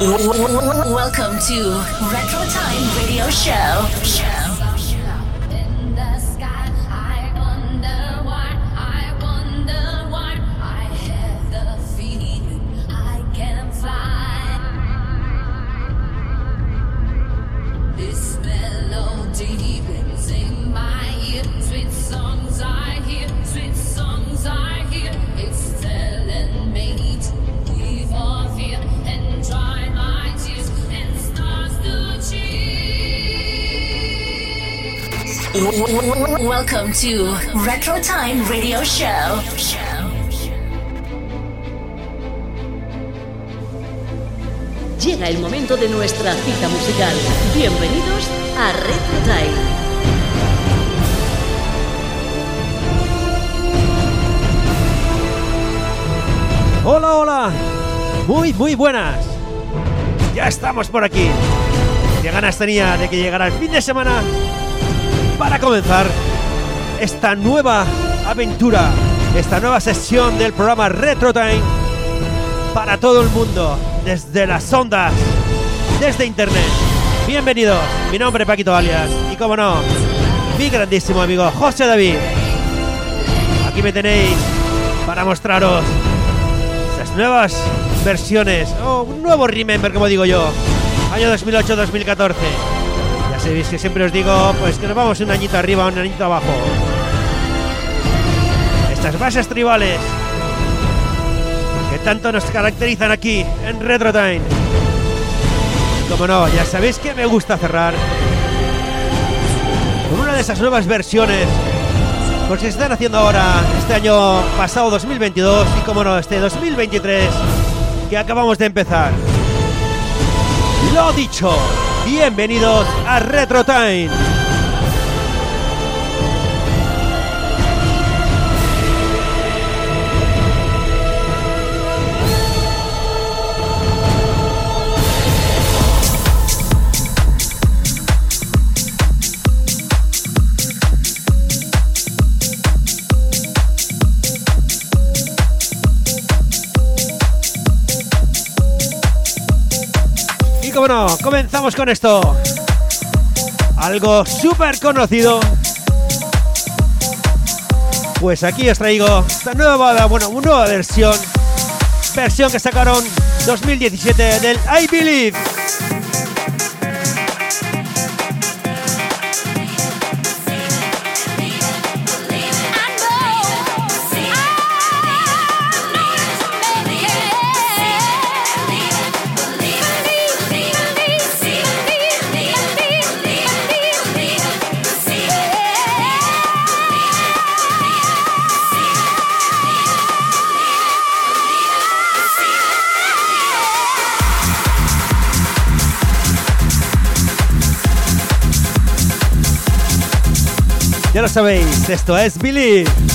Welcome to Retro Time Radio Show. Show. Welcome to Retro Time Radio Show. Llega el momento de nuestra cita musical. Bienvenidos a Retro Time. Hola, hola. Muy, muy buenas. Ya estamos por aquí. Qué ganas tenía de que llegara el fin de semana para comenzar esta nueva aventura, esta nueva sesión del programa Retro Time para todo el mundo, desde las ondas, desde internet. Bienvenidos, mi nombre es Paquito Alias y como no, mi grandísimo amigo José David. Aquí me tenéis para mostraros las nuevas versiones, o un nuevo remember como digo yo, año 2008-2014 sabéis que siempre os digo pues que nos vamos un añito arriba, un añito abajo. Estas bases tribales que tanto nos caracterizan aquí en Retro Time. Como no, ya sabéis que me gusta cerrar con una de esas nuevas versiones pues que se están haciendo ahora este año pasado 2022 y como no, este 2023 que acabamos de empezar. Lo dicho. Bienvenidos a Retro Time. bueno, comenzamos con esto. Algo súper conocido. Pues aquí os traigo esta nueva, bueno, nueva versión. Versión que sacaron 2017 del I Believe. Ya lo sabéis, esto es Billy.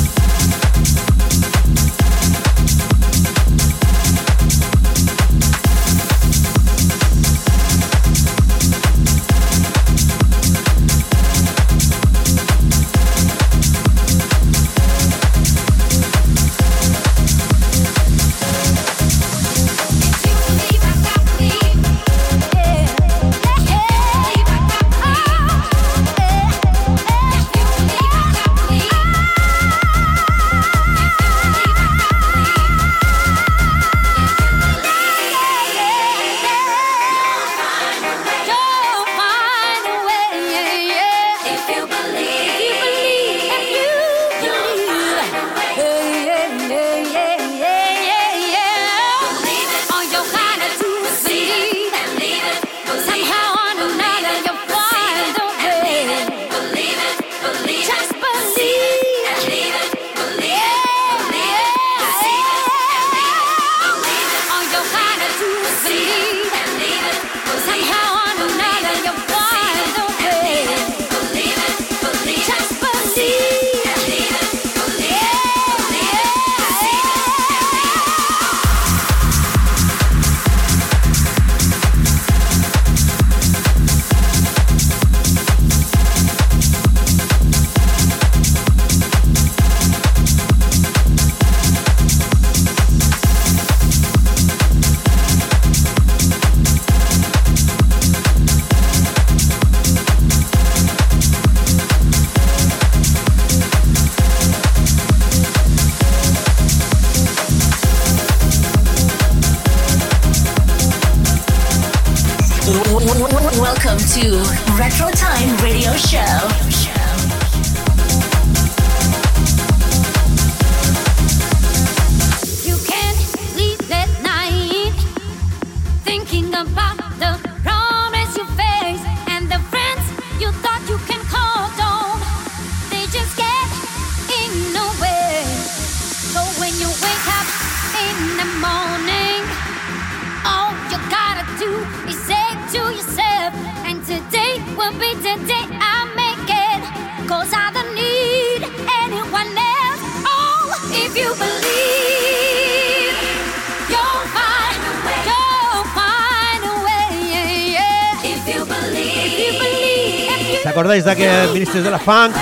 De la Funk?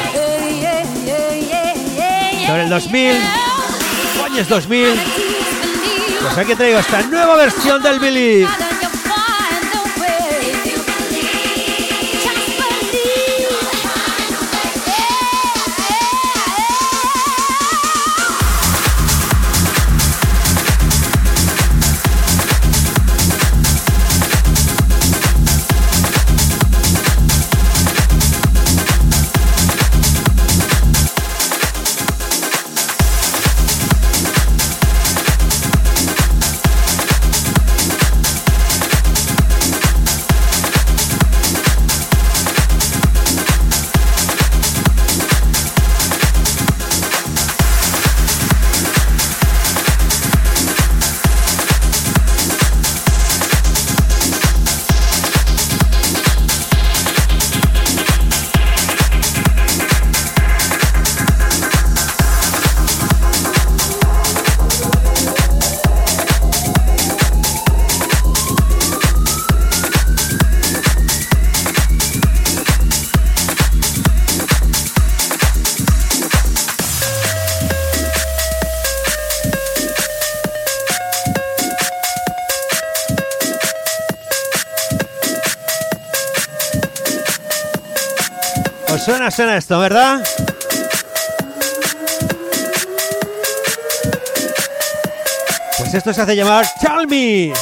Sobre el 2000, años 2000. Pues aquí traigo esta nueva versión del Believe. Suena esto, ¿verdad? Pues esto se hace llamar Chalmi.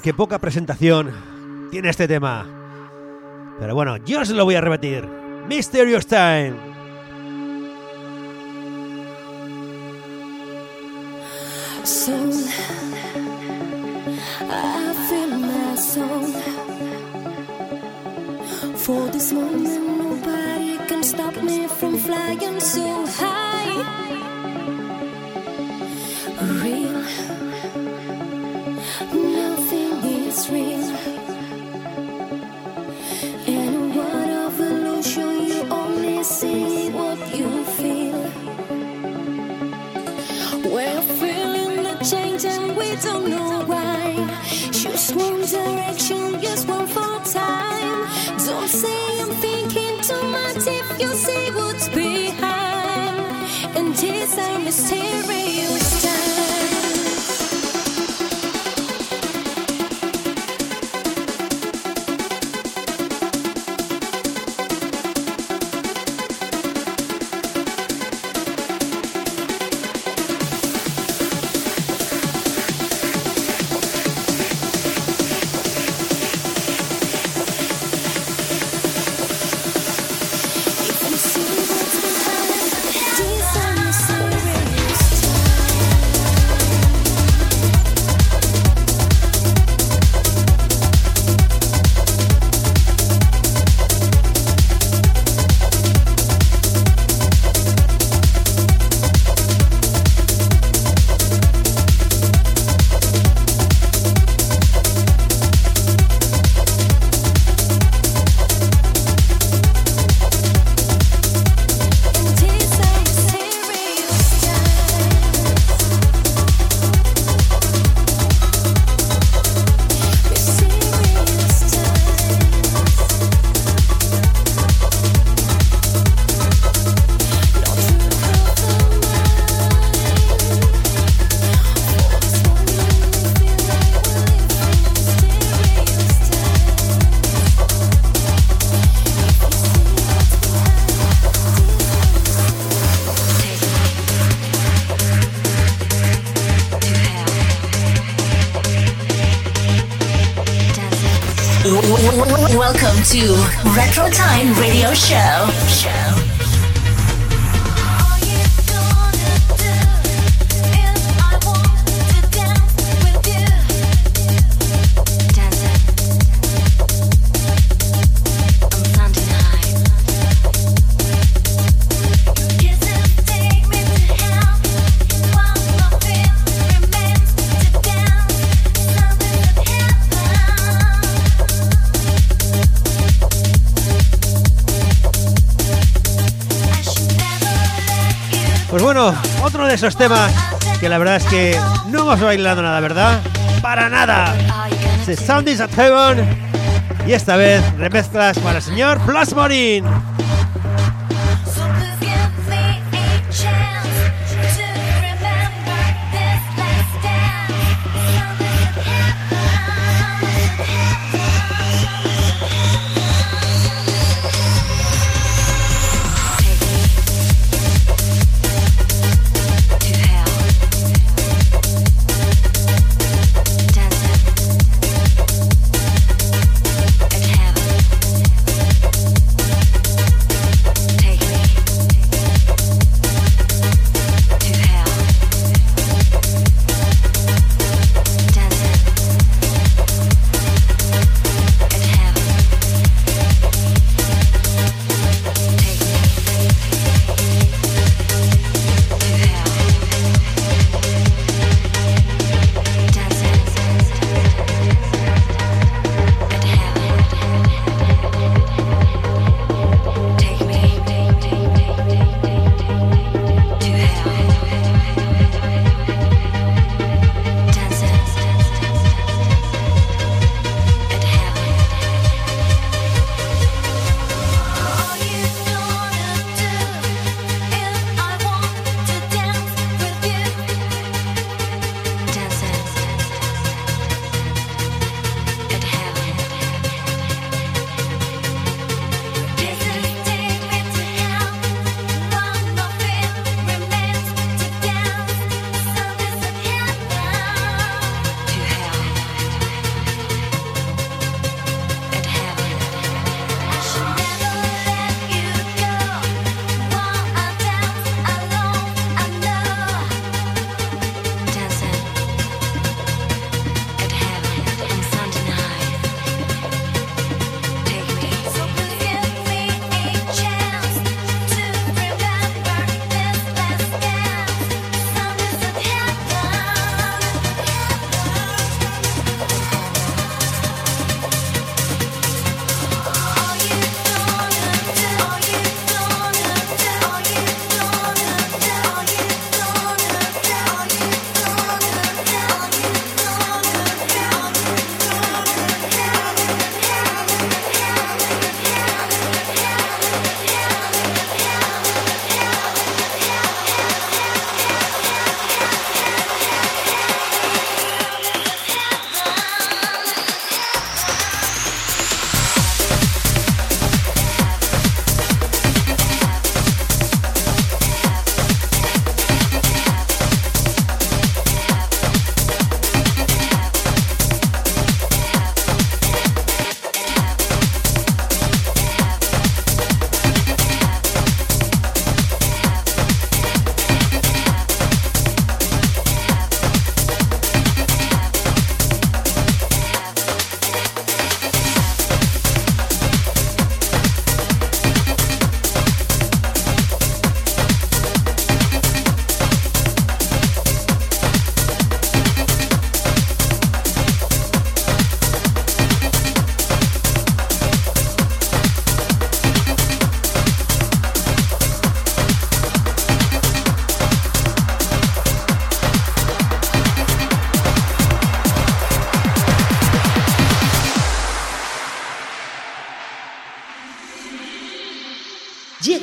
Que poca presentación tiene este tema. Pero bueno, yo se lo voy a repetir. Mysterious Time. Soul, I feel my soul. For this moment, nobody can stop me from flying so high. We're feeling the change and we don't know why. Choose one direction, just one for time. Don't say I'm thinking too much if you see what's behind. And this our mysterious to Retro Time Radio Show. Esos temas que la verdad es que no hemos bailado nada, ¿verdad? Para nada. The Sound is. Y esta vez remezclas para el señor Plasmorin.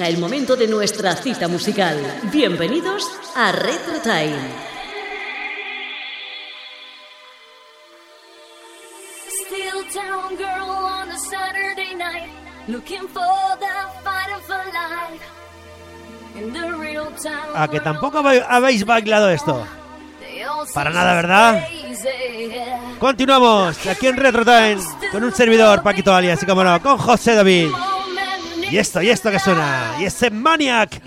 llega el momento de nuestra cita musical. Bienvenidos a Retro Time. A que tampoco habéis bailado esto. Para nada, ¿verdad? Continuamos aquí en Retro Time con un servidor, Paquito Alias, y como no, con José David. Y esto, y esto que suena. Y ese Maniac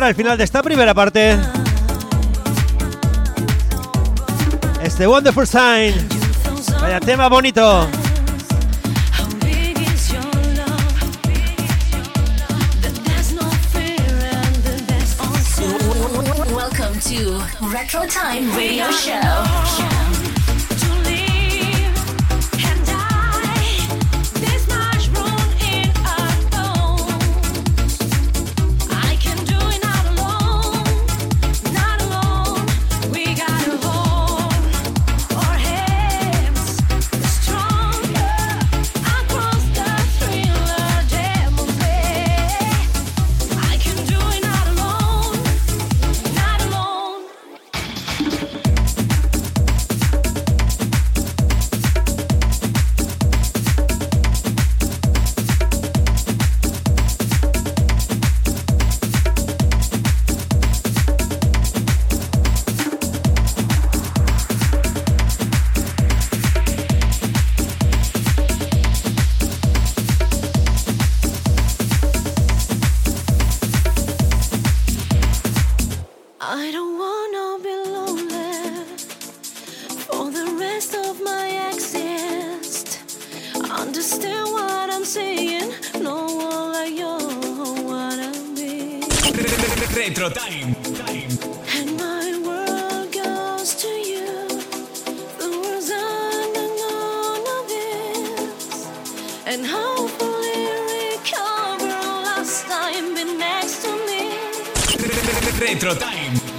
para el final de esta primera parte. Este Wonderful Sign. Vaya tema bonito. Welcome to Retro Time Radio Show. Retro Time. And my world goes to you. The world's. And hopefully recover last time be next to me. Retro Time.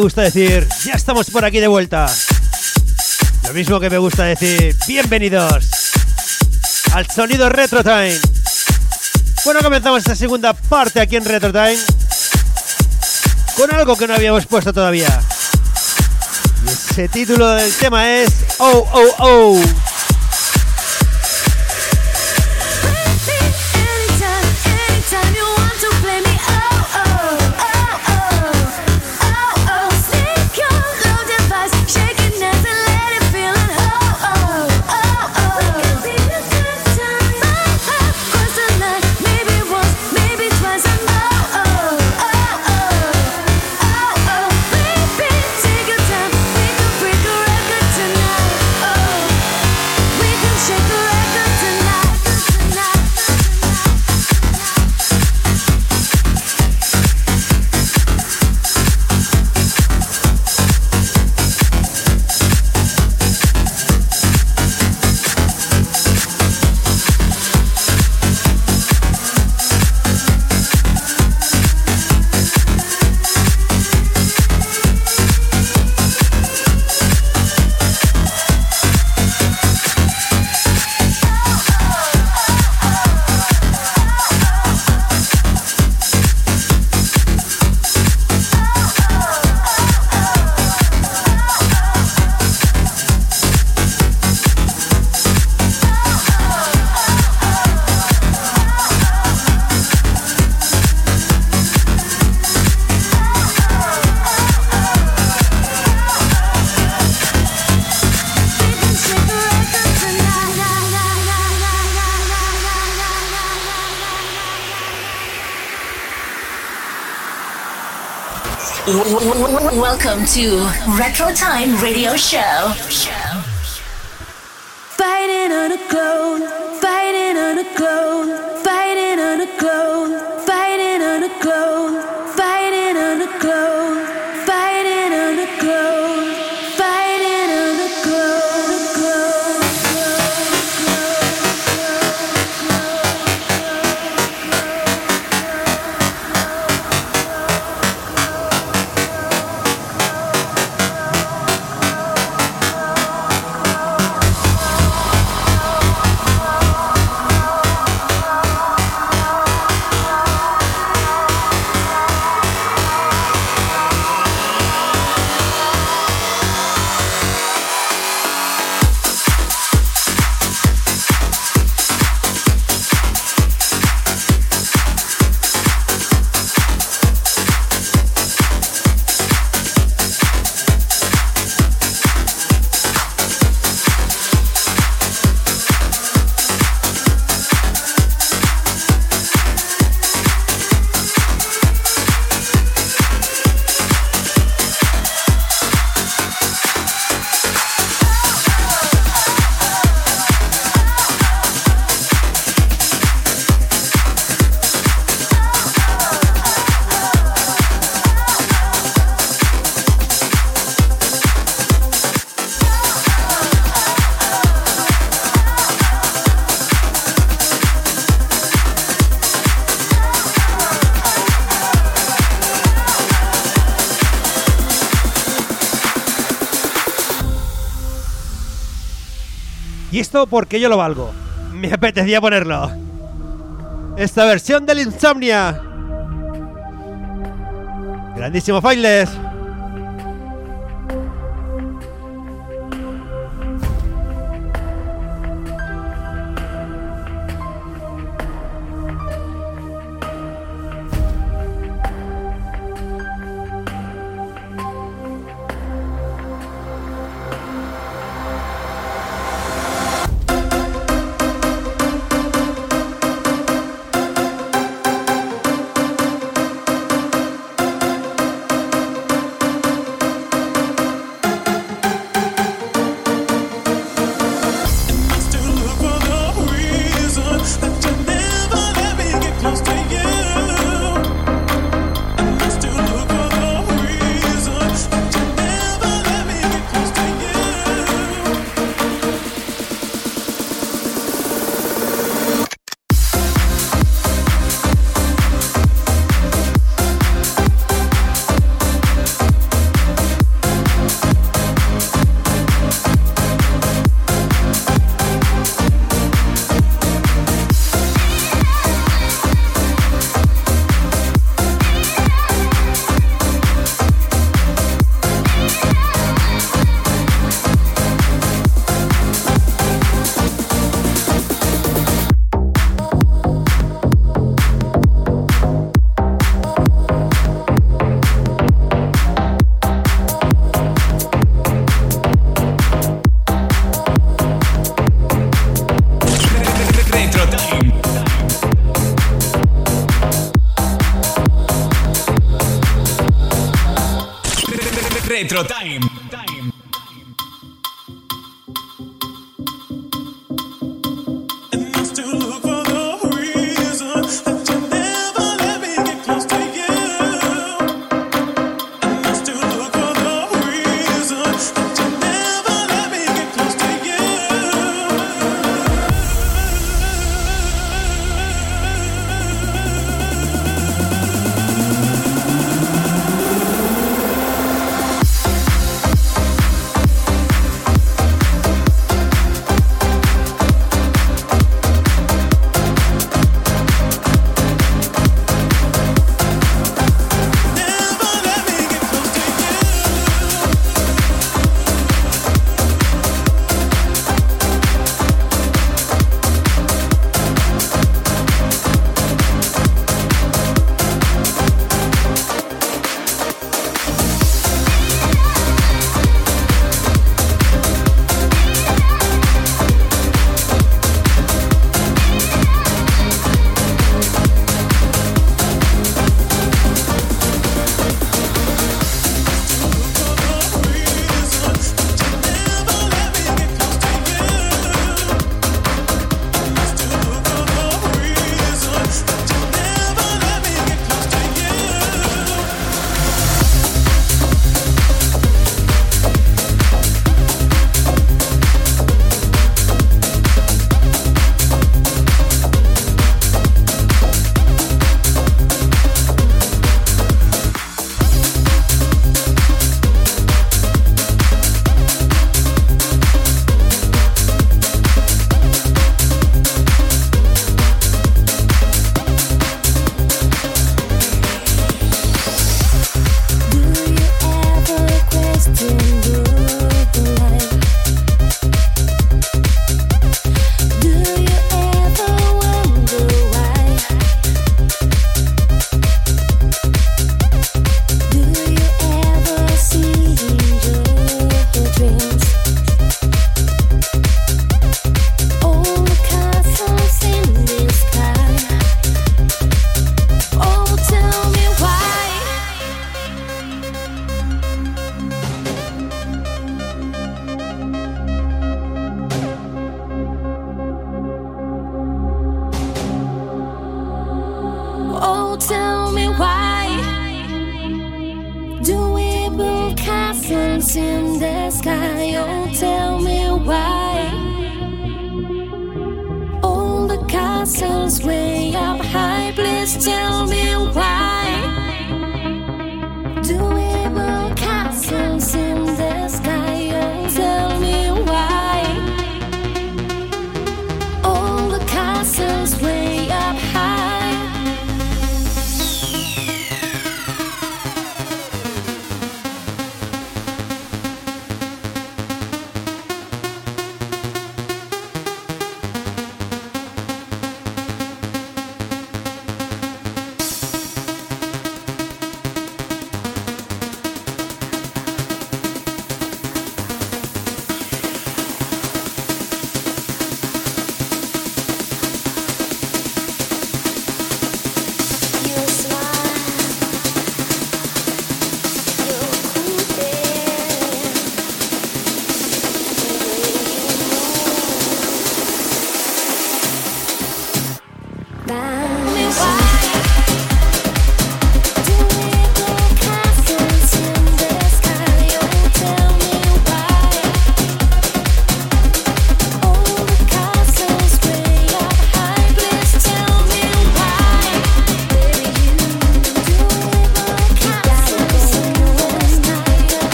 gusta decir, ya estamos por aquí de vuelta. Lo mismo que me gusta decir, bienvenidos al sonido Retro Time. Bueno, comenzamos esta segunda parte aquí en Retro Time con algo que no habíamos puesto todavía. Y ese título del tema es Oh, oh, oh. Welcome to Retro Time Radio Show. Fighting on a glow, fighting on a glow, fighting on a glow. Y esto porque yo lo valgo. Me apetecía ponerlo. Esta versión del Insomnia. Grandísimo Files.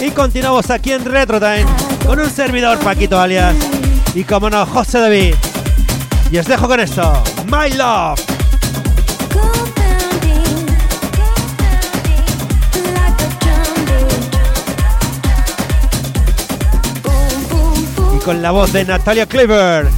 Y continuamos aquí en Retro Time con un servidor Paquito alias y como no, José David. Y os dejo con esto, My Love. Y con la voz de Natalia Cleaver.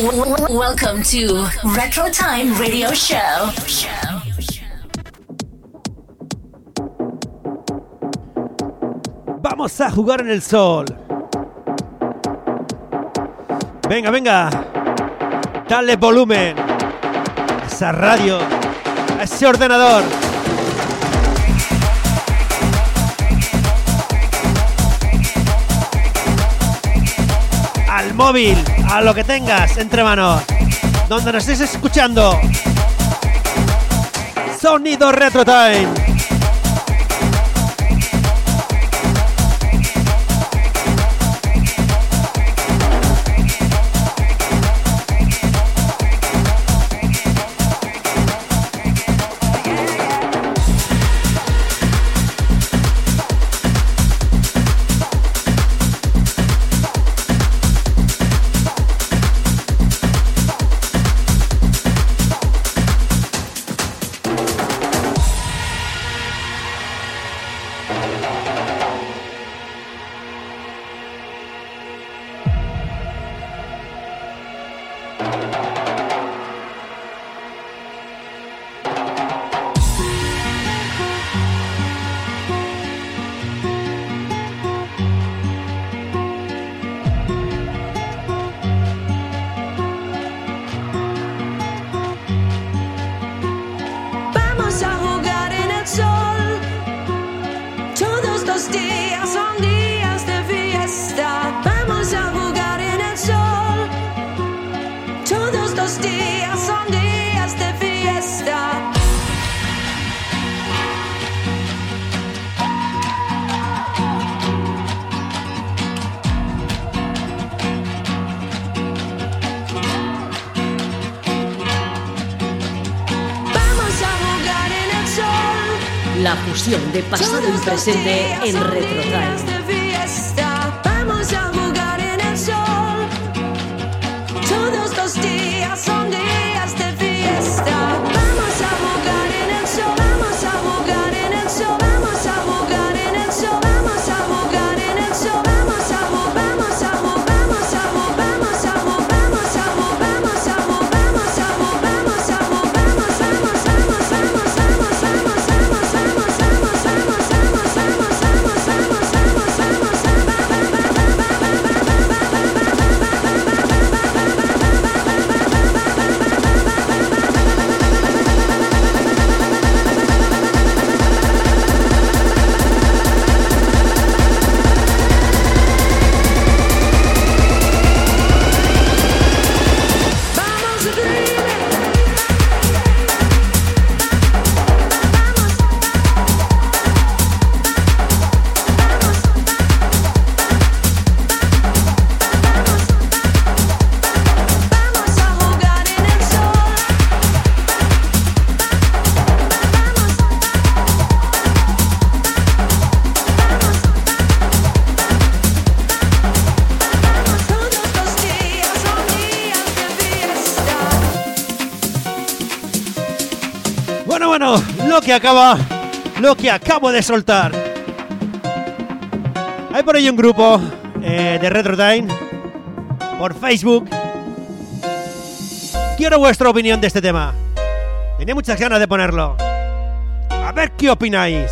Welcome to Retro Time Radio Show. Vamos a jugar en el sol. Venga, venga. Dale volumen a esa radio, a ese ordenador. móvil, a lo que tengas entre manos, donde nos estés escuchando. Sonido Retro Time. presente en RetroTime. Acaba, lo que acabo de soltar. Hay por ahí un grupo eh, de Retro Time por Facebook. Quiero vuestra opinión de este tema. Tenía muchas ganas de ponerlo. A ver qué opináis.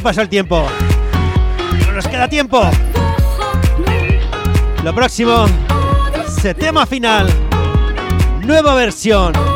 Qué rápido pasa el tiempo. No nos queda tiempo. Lo próximo, ese tema final. Nueva versión.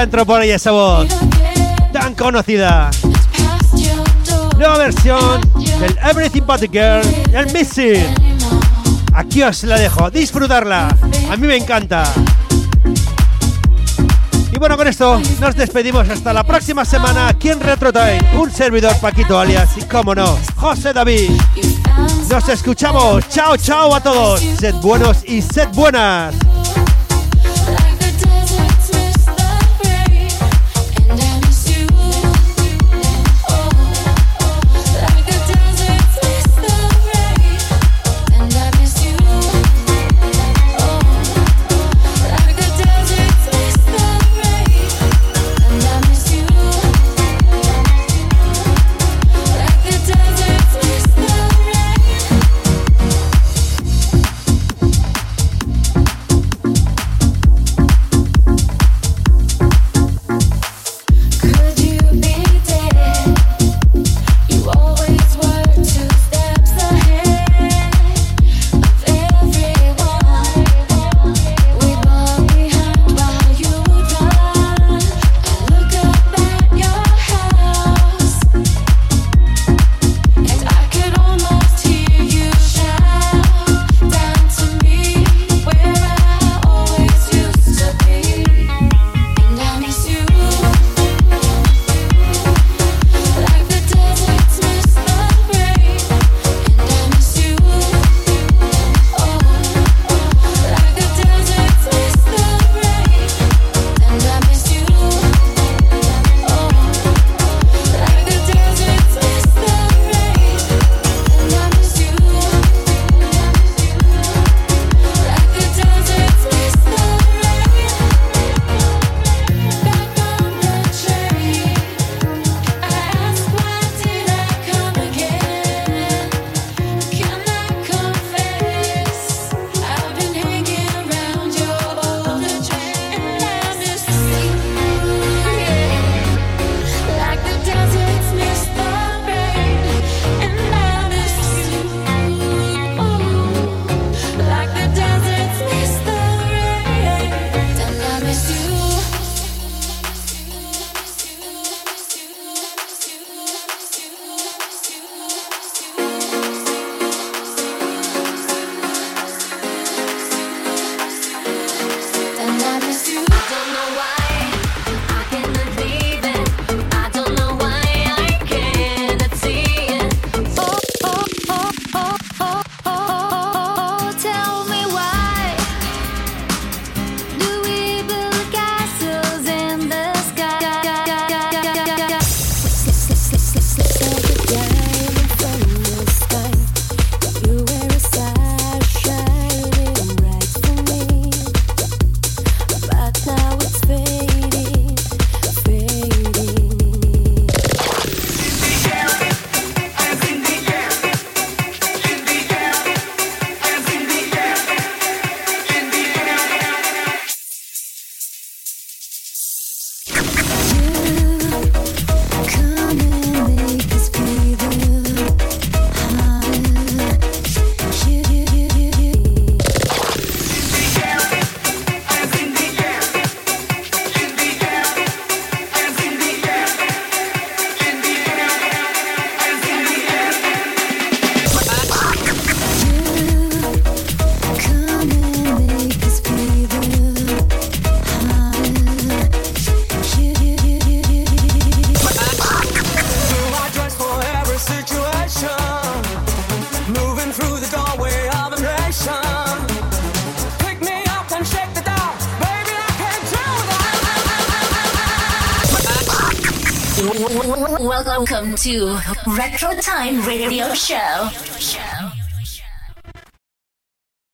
Entró por ahí esa voz tan conocida. Nueva versión del Everything But the Girl, el Missing. Aquí os la dejo, disfrutarla. A mí me encanta. Y bueno, con esto nos despedimos hasta la próxima semana aquí en Retro Time. Un servidor Paquito alias y, como no, José David. Nos escuchamos. Chao, chao a todos. Sed buenos y sed buenas. To Retro Time Radio Show.